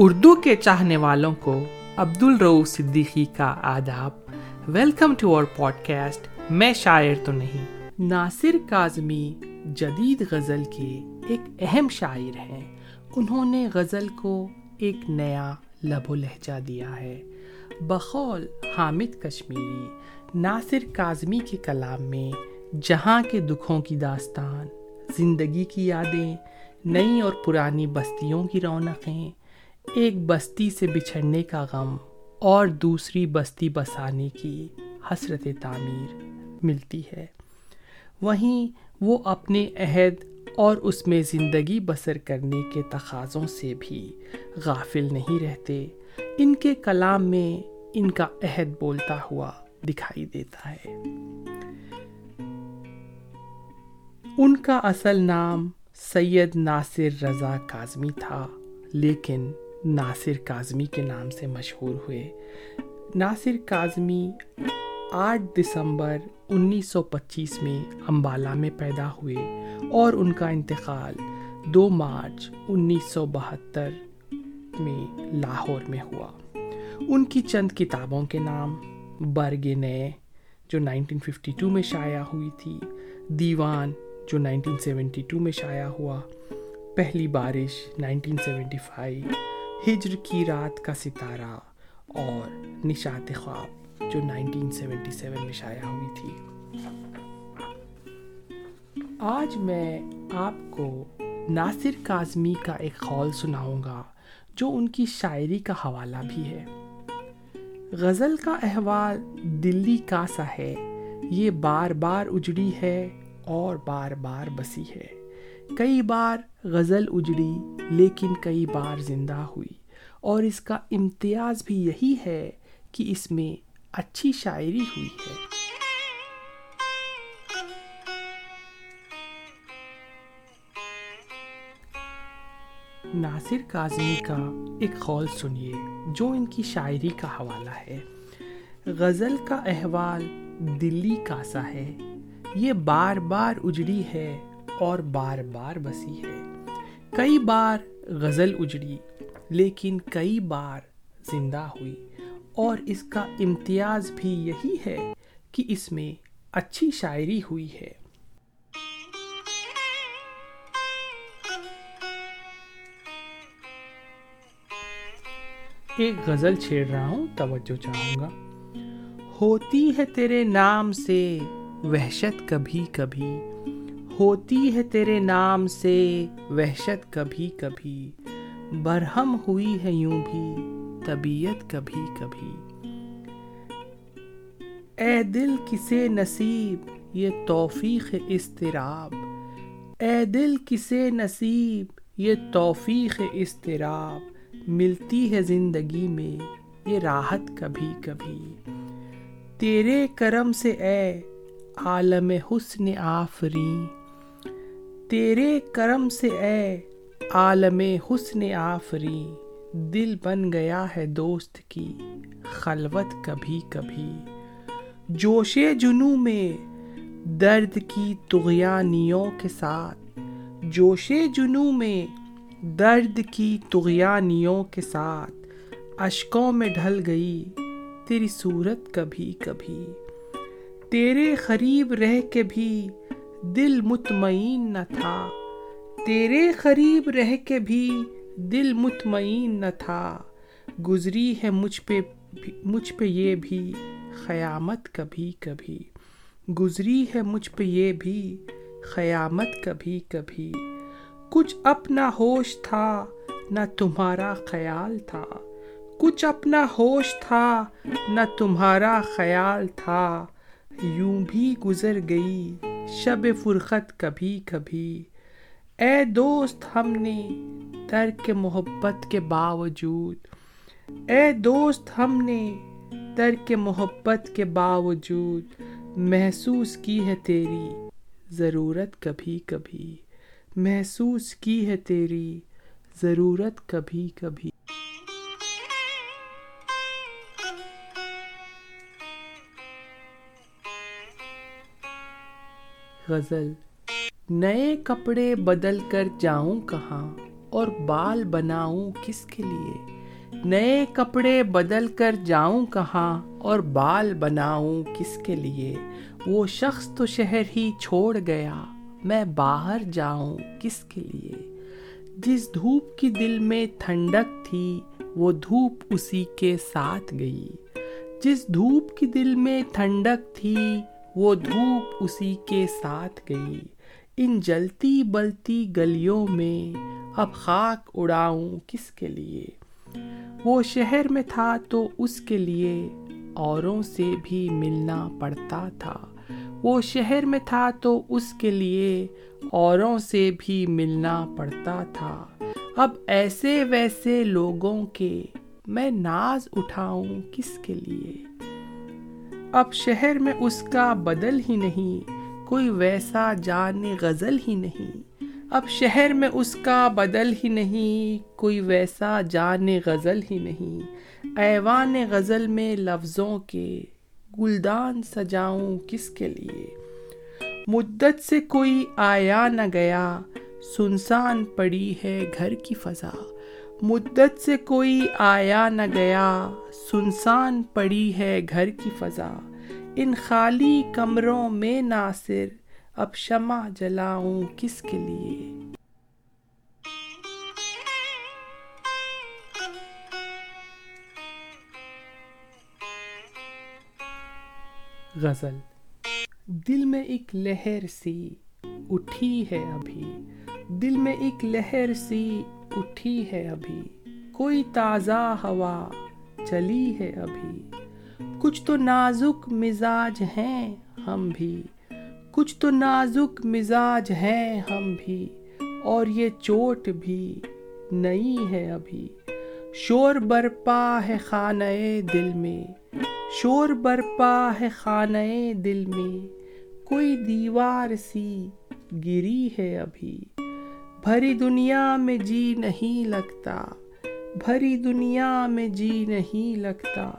اردو کے چاہنے والوں کو عبد الرو صدیقی کا آداب۔ Welcome to our podcast میں شاعر تو نہیں۔ ناصر کاظمی جدید غزل کے ایک اہم شاعر ہیں۔ انہوں نے غزل کو ایک نیا لب و لہجہ دیا ہے۔ بقول حامد کشمیری، ناصر کاظمی کے کلام میں جہاں کے دکھوں کی داستان، زندگی کی یادیں، نئی اور پرانی بستیوں کی رونقیں ایک بستی سے بچھڑنے کا غم اور دوسری بستی بسانے کی حسرت تعمیر ملتی ہے۔ وہیں وہ اپنے عہد اور اس میں زندگی بسر کرنے کے تقاضوں سے بھی غافل نہیں رہتے۔ ان کے کلام میں ان کا عہد بولتا ہوا دکھائی دیتا ہے۔ ان کا اصل نام سید ناصر رضا کاظمی تھا، لیکن ناصر کاظمی کے نام سے مشہور ہوئے۔ ناصر کاظمی آٹھ دسمبر انیس سو پچیس میں امبالہ میں پیدا ہوئے اور ان کا انتقال دو مارچ انیس سو بہتر میں لاہور میں ہوا۔ ان کی چند کتابوں کے نام برگ نئے، جو نائنٹین ففٹی ٹو میں شائع ہوئی تھی، دیوان، جو نائنٹین سیونٹی ٹو میں شائع ہوا، پہلی بارش نائنٹین سیونٹی فائیو ہجر کی رات کا ستارہ اور نشات خواب جو نائنٹین سیونٹی سیون میں شائع ہوئی تھی۔ آج میں آپ کو ناصر کاظمی کا ایک خول سناؤں گا جو ان کی شاعری کا حوالہ بھی ہے۔ غزل کا احوال دلی کا سا ہے، یہ بار بار اجڑی ہے اور بار بار بسی ہے۔ کئی بار غزل اجڑی لیکن کئی بار زندہ ہوئی۔ اور اس کا امتیاز بھی یہی ہے کہ اس میں اچھی شاعری ہوئی ہے۔ ناصر کاظمی کا ایک خول سنیے جو ان کی شاعری کا حوالہ ہے۔ غزل کا احوال دلی کا سا ہے۔ یہ بار بار اجڑی ہے اور بار بار بسی ہے۔ کئی بار غزل اجڑی، لیکن کئی بار زندہ ہوئی۔ اور اس کا امتیاز بھی یہی ہے کہ اس میں اچھی شاعری ہوئی ہے۔ ایک غزل چھیڑ رہا ہوں، توجہ چاہوں گا۔ ہوتی ہے تیرے نام سے وحشت کبھی کبھی ہوتی ہے تیرے نام سے وحشت کبھی کبھی، برہم ہوئی ہے یوں بھی طبیعت کبھی کبھی۔ اے دل کسے نصیب، یہ توفیق استراب اے دل کسے نصیب، یہ توفیق استراب ملتی ہے زندگی میں یہ راحت کبھی کبھی۔ تیرے کرم سے اے عالم حسن آفری تیرے کرم سے اے عالم حسن آفری، دل بن گیا ہے دوست کی خلوت کبھی کبھی۔ جوش جنو میں درد کی تغیانیوں کے ساتھ، جوش جنو میں درد کی تغیانیوں کے ساتھ اشکوں میں ڈھل گئی تیری صورت کبھی کبھی۔ تیرے قریب رہ کے بھی دل مطمئن نہ تھا۔ تیرے قریب رہ کے بھی دل مطمئن نہ تھا۔ گزری ہے مجھ پہ مجھ پہ یہ بھی قیامت کبھی کبھی۔ گزری ہے مجھ پہ یہ بھی قیامت کبھی کبھی۔ کچھ اپنا ہوش تھا نہ تمہارا خیال تھا۔ کچھ اپنا ہوش تھا نہ تمہارا خیال تھا۔ یوں بھی گزر گئی شب فرقت کبھی کبھی۔ اے دوست، ہم نے ترک محبت کے باوجود۔ اے دوست، ہم نے ترک محبت کے باوجود محسوس کی ہے تیری ضرورت کبھی کبھی۔ محسوس کی ہے تیری ضرورت کبھی کبھی۔ غزل۔ نئے کپڑے بدل کر جاؤں کہاں اور بال بناؤں کس کے لیے؟ نئے کپڑے بدل کر جاؤں کہاں اور بال بناؤں کس کے لیے؟ وہ شخص تو شہر ہی چھوڑ گیا، میں باہر جاؤں کس کے لیے؟ جس دھوپ کی دل میں ٹھنڈک تھی، وہ دھوپ اسی کے ساتھ گئی۔ جس دھوپ کی دل میں ٹھنڈک تھی وہ دھوپ اسی کے ساتھ گئی۔ ان جلتی بلتی گلیوں میں اب خاک اڑاؤں کس کے لیے؟ وہ شہر میں تھا تو اس کے لیے اوروں سے بھی ملنا پڑتا تھا۔ وہ شہر میں تھا تو اس کے لیے اوروں سے بھی ملنا پڑتا تھا۔ اب ایسے ویسے لوگوں کے میں ناز اٹھاؤں کس کے لیے؟ اب شہر میں اس کا بدل ہی نہیں، کوئی ویسا جان غزل ہی نہیں۔ اب شہر میں اس کا بدل ہی نہیں، کوئی ویسا جان غزل ہی نہیں۔ ایوان غزل میں لفظوں کے گلدان سجاؤں کس کے لیے؟ مدت سے کوئی آیا نہ گیا، سنسان پڑی ہے گھر کی فضا۔ مدت سے کوئی آیا نہ گیا، سنسان پڑی ہے گھر کی فضا۔ ان خالی کمروں میں ناصر، اب شمع جلاؤں کس کے لیے؟ غزل۔ دل میں ایک لہر سی اٹھی ہے ابھی۔ دل میں ایک لہر سی اٹھی ہے ابھی۔ کوئی تازہ ہوا چلی ہے ابھی۔ کچھ تو نازک مزاج ہیں ہم بھی۔ کچھ تو نازک مزاج ہیں ہم بھی۔ اور یہ چوٹ بھی نئی ہے ابھی۔ شور برپا ہے خانہ دل میں۔ شور برپا ہے خانہ دل میں۔ کوئی دیوار سی گری ہے ابھی۔ بھری دنیا میں جی نہیں لگتا، بھری دنیا میں جی نہیں لگتا۔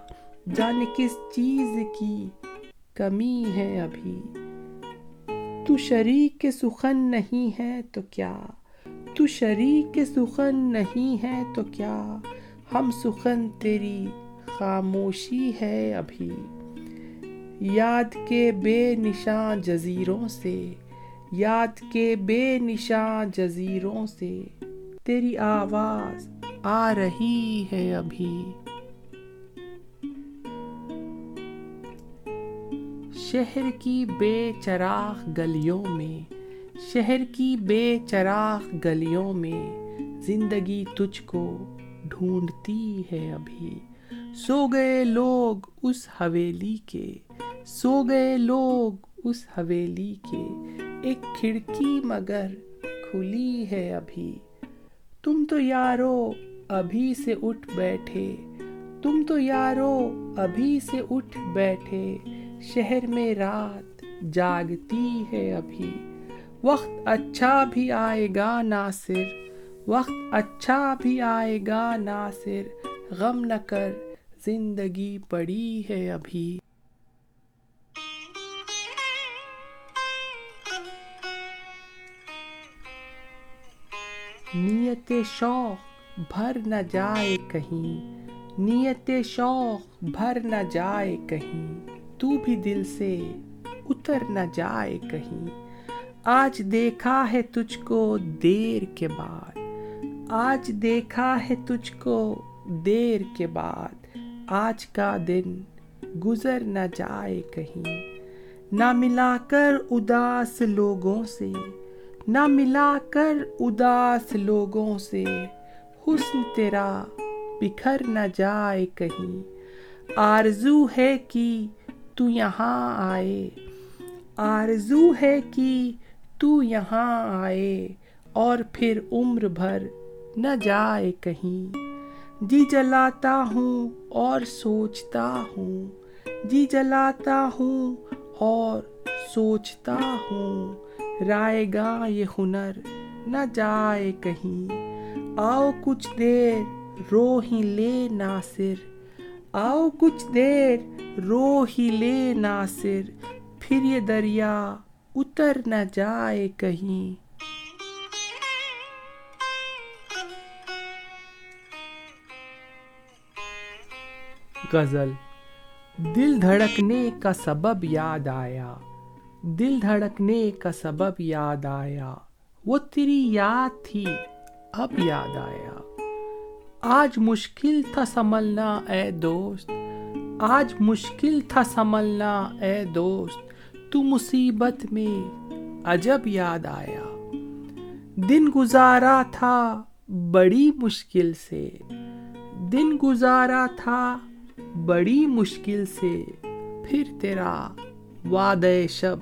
جانے کس چیز کی کمی ہے ابھی؟ تو شریک کے سخن نہیں ہے تو کیا؟ تو شریک کے سخن نہیں ہے تو کیا؟ ہم سخن تیری خاموشی ہے ابھی۔ یاد کے بے نشان جزیروں سے یاد کے بے نشاں جزیروں سے تیری آواز آ رہی ہے ابھی۔ شہر کی بے چراغ گلیوں میں، شہر کی بے چراغ گلیوں میں زندگی تجھ کو ڈھونڈتی ہے ابھی۔ سو گئے لوگ اس حویلی کے، سو گئے لوگ اس حویلی کے ایک کھڑکی مگر کھلی ہے ابھی۔ تم تو یارو ابھی سے اٹھ بیٹھے، تم تو یارو ابھی سے اٹھ بیٹھے، شہر میں رات جاگتی ہے ابھی۔ وقت اچھا بھی آئے گا ناصر، وقت اچھا بھی آئے گا ناصر، غم نہ کر زندگی پڑی ہے ابھی۔ نیت شوق بھر نہ جائے کہیں۔ نیت شوق بھر نہ جائے کہیں۔ تو بھی دل سے اتر نہ جائے کہیں۔ آج دیکھا ہے تجھ کو دیر کے بعد۔ آج دیکھا ہے تجھ کو دیر کے بعد۔ آج کا دن گزر نہ جائے کہیں۔ نہ ملا کر اداس لوگوں سے۔ نہ ملا کر اداس لوگوں سے، حسن تیرا بکھر نہ جائے کہیں۔ آرزو ہے کہ تو یہاں آئے۔ آرزو ہے کہ تو یہاں آئے اور پھر عمر بھر نہ جائے کہیں۔ جی جلاتا ہوں اور سوچتا ہوں۔ جی جلاتا ہوں اور سوچتا ہوں۔ رائے گا یہ ہنر نہ جائے کہیں۔ آؤ کچھ دیر رو ہی لے ناصر۔ آؤ کچھ دیر رو ہی لے ناصر۔ پھر یہ دریا اتر نہ جائے کہیں۔ غزل دل دھڑکنے کا سبب یاد آیا۔ دل دھڑکنے کا سبب یاد آیا۔ وہ تیری یاد تھی، اب یاد آیا۔ آج مشکل تھا سنبھلنا، اے دوست۔ آج مشکل تھا سنبھلنا، اے دوست۔ تو مصیبت میں عجب یاد آیا۔ دن گزارا تھا بڑی مشکل سے۔ دن گزارا تھا بڑی مشکل سے۔ پھر تیرا وعد شب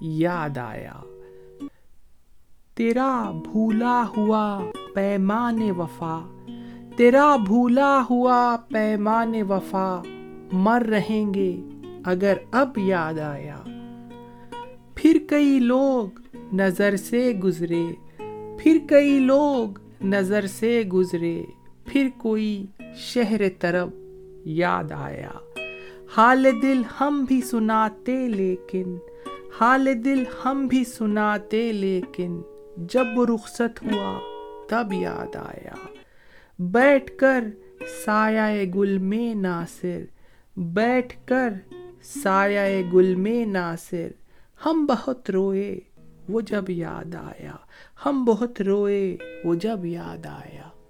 یاد آیا تیرا بھولا ہوا پیمان وفا تیرا بھولا ہوا پیمان وفا مر رہیں گے اگر اب یاد آیا پھر کئی لوگ نظر سے گزرے پھر کئی لوگ نظر سے گزرے پھر کوئی شہر طرف یاد آیا حال دل ہم بھی سناتے لیکن، حال دل ہم بھی سناتے لیکن، جب رخصت ہوا تب یاد آیا۔ بیٹھ کر سایہ گل میں ناصر، بیٹھ کر سایہ گل میں ناصر۔ ہم بہت روئے وہ جب یاد آیا، ہم بہت روئے وہ جب یاد آیا۔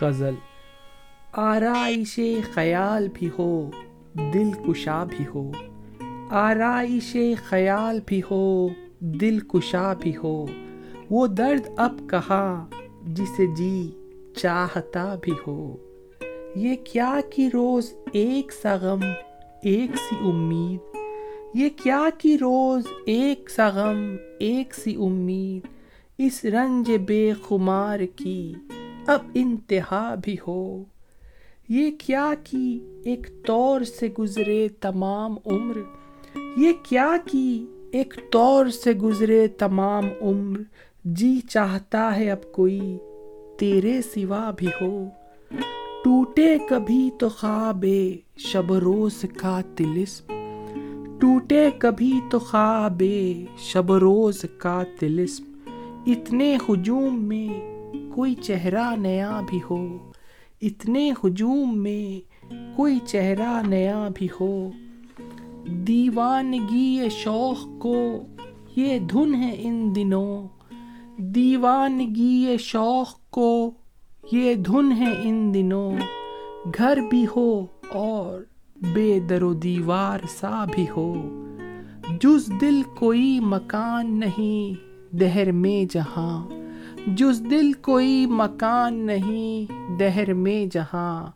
غزل۔ آرائش خیال بھی ہو، دل کشا بھی ہو۔ آرائش خیال بھی ہو، دل کشا بھی ہو۔ وہ درد اب کہاں، جسے جی چاہتا بھی ہو۔ یہ کیا کی روز ایک سغم ایک سی امید۔ یہ کیا کی روز ایک سغم ایک سی امید۔ اس رنج بے خمار کی اب انتہا بھی ہو۔ یہ کیا کی ایک طور سے گزرے تمام عمر؟ یہ کیا کی ایک طور سے گزرے تمام عمر؟ جی چاہتا ہے اب کوئی تیرے سوا بھی ہو۔ ٹوٹے کبھی تو خواب شب روز کا تلسم ٹوٹے کبھی تو خواب شب روز کا تلسم اتنے ہجوم میں کوئی چہرہ نیا بھی ہو۔ اتنے ہجوم میں کوئی چہرہ نیا بھی ہو۔ دیوانگی شوق کو یہ دھن ہے ان دنوں۔ دیوانگی شوق کو یہ دھن ہے ان دنوں۔ گھر بھی ہو اور بے در و دیوار سا بھی ہو۔ جز دل کوئی مکان نہیں، دہر میں جہاں۔ جز دل کوئی مکان نہیں، دہر میں جہاں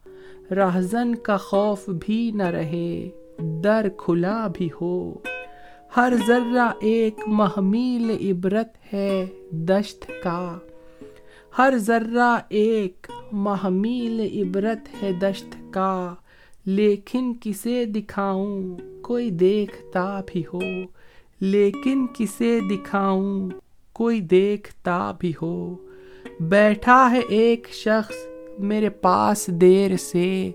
رہزن کا خوف بھی نہ رہے، در کھلا بھی ہو۔ ہر ذرہ ایک محمیل عبرت ہے دشت کا۔ ہر ذرہ ایک محمیل عبرت ہے دشت کا۔ لیکن کسے دکھاؤں کوئی دیکھتا بھی ہو، لیکن کسے دکھاؤں کوئی دیکھتا بھی ہو۔ بیٹھا ہے ایک شخص میرے پاس دیر سے۔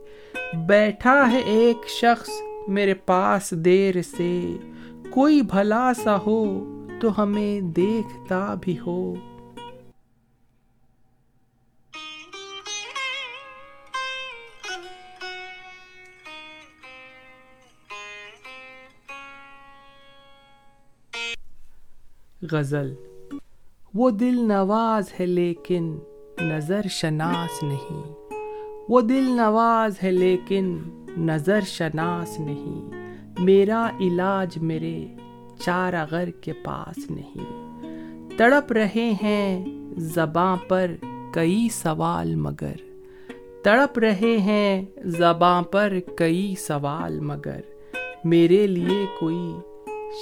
بیٹھا ہے ایک شخص میرے پاس دیر سے۔ کوئی بھلا سا ہو تو ہمیں دیکھتا بھی ہو۔ غزل وہ دل نواز ہے لیکن نظر شناس نہیں۔ وہ دل نواز ہے لیکن نظر شناس نہیں۔ میرا علاج میرے چار اغر کے پاس نہیں۔ تڑپ رہے ہیں زباں پر کئی سوال مگر۔ تڑپ رہے ہیں زباں پر کئی سوال مگر۔ میرے لیے کوئی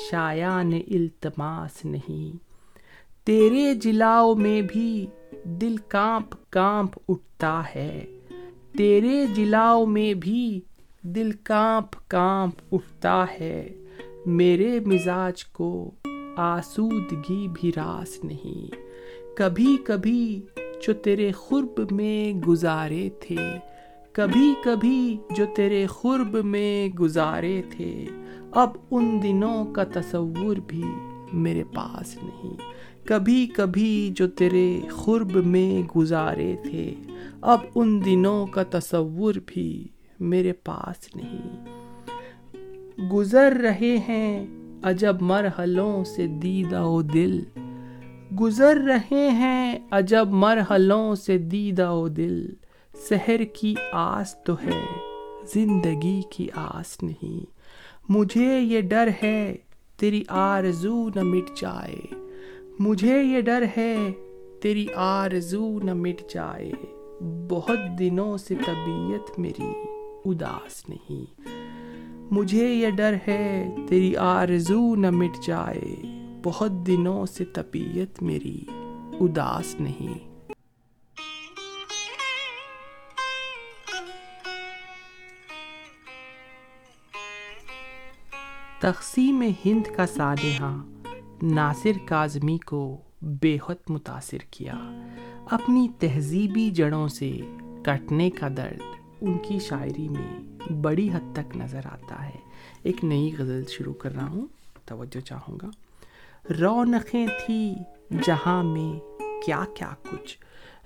شایان التماس نہیں۔ تیرے جلاؤ میں بھی دل کانپ کانپ اٹھتا ہے۔ تیرے جلاؤ میں بھی دل کانپ کانپ اٹھتا ہے۔ میرے مزاج کو آسودگی بھی راس نہیں۔ کبھی کبھی جو تیرے خرب میں گزارے تھے۔ کبھی کبھی جو تیرے خرب میں گزارے تھے۔ اب ان دنوں کا تصور بھی میرے پاس نہیں۔ کبھی کبھی جو تیرے خرب میں گزارے تھے، اب ان دنوں کا تصور بھی میرے پاس نہیں۔ گزر رہے ہیں عجب مرحلوں سے دیدہ و دل۔ گزر رہے ہیں عجب مرحلوں سے دیدہ و دل۔ سحر کی آس تو ہے، زندگی کی آس نہیں۔ مجھے یہ ڈر ہے، تیری آرزو نہ مٹ جائے۔ مجھے یہ ڈر ہے، تیری آرزو نہ مٹ جائے۔ بہت دنوں سے طبیعت میری اداس نہیں۔ مجھے یہ ڈر ہے، تیری آرزو نہ مٹ جائے۔ بہت دنوں سے طبیعت میری اداس نہیں۔ تقسیم ہند کا سانحہ ناصر کاظمی کو بے حد متاثر کیا۔ اپنی تہذیبی جڑوں سے کٹنے کا درد ان کی شاعری میں بڑی حد تک نظر آتا ہے۔ ایک نئی غزل شروع کر رہا ہوں، توجہ چاہوں گا۔ رونقیں تھیں جہاں میں کیا کیا کچھ۔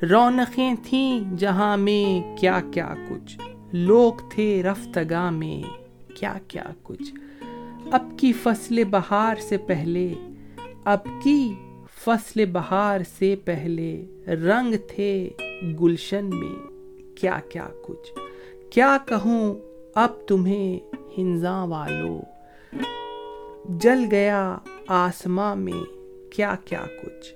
رونقیں تھیں جہاں میں کیا کیا کچھ۔ لوگ تھے رفتگاہ میں کیا کیا کچھ۔ اب کی فصل بہار سے پہلے اب کی فصل بہار سے پہلے رنگ تھے گلشن میں؟ کیا کیا کچھ؟ کیا کہوں اب تمہیں ہنزاں والو جل گیا آسماں میں، کیا کیا کچھ؟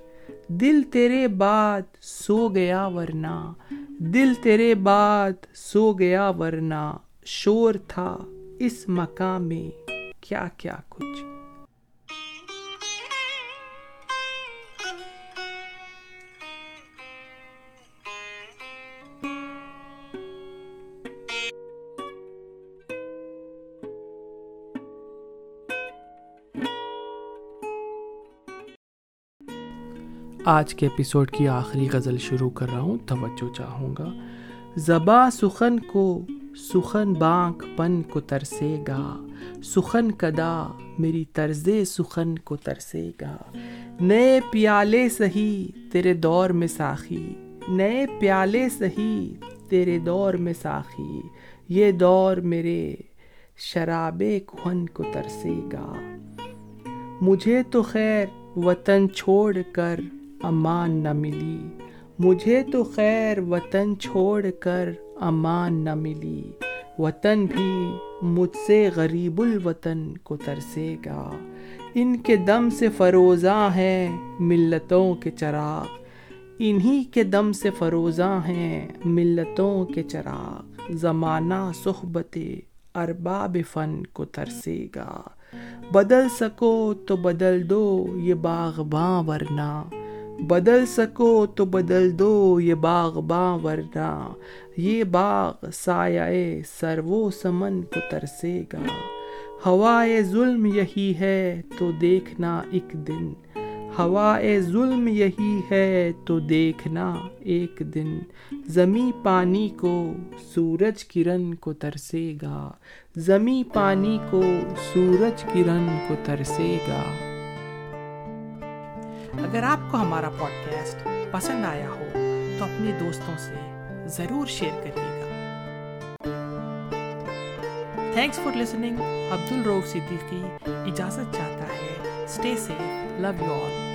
دل تیرے بعد سو گیا ورنہ، دل تیرے بعد سو گیا ورنہ، شور تھا اس مقام میں، کیا کیا کچھ؟ آج کے ایپیسوڈ کی آخری غزل شروع کر رہا ہوں، توجہ چاہوں گا۔ زبا سخن کو سخن بانک پن کو ترسے گا، سخن کدا میری طرز سخن کو ترسے گا۔ نئے پیالے سہی تیرے دور میں ساخی، نئے پیالے سہی تیرے دور میں ساخی۔ یہ دور میرے شراب کہن کو ترسے گا۔ مجھے تو خیر وطن چھوڑ کر امان نہ ملی۔ مجھے تو خیر وطن چھوڑ کر امان نہ ملی۔ وطن بھی مجھ سے غریب الوطن کو ترسے گا۔ ان کے دم سے فروزاں ہیں ملتوں کے چراغ۔ انہی کے دم سے فروزاں ہیں ملتوں کے چراغ۔ زمانہ صحبت ارباب فن کو ترسے گا۔ بدل سکو تو بدل دو یہ باغباں ورنہ۔ بدل سکو تو بدل دو، یہ باغ باں ورنہ۔ یہ باغ سایہ سرو سمن کو ترسے گا۔ ہوائے ظلم یہی ہے تو دیکھنا ایک دن۔ ہوائے ظلم یہی ہے تو دیکھنا ایک دن۔ زمیں پانی کو سورج کرن کو ترسے گا۔ زمیں پانی کو سورج کرن کو ترسے گا۔ اگر آپ کو ہمارا پوڈ کاسٹ پسند آیا ہو، تو اپنے دوستوں سے ضرور شیئر کریے گا۔ تھینکس فار لسننگ عبد الروف صدیقی اجازت چاہتا ہے۔ Stay safe love you all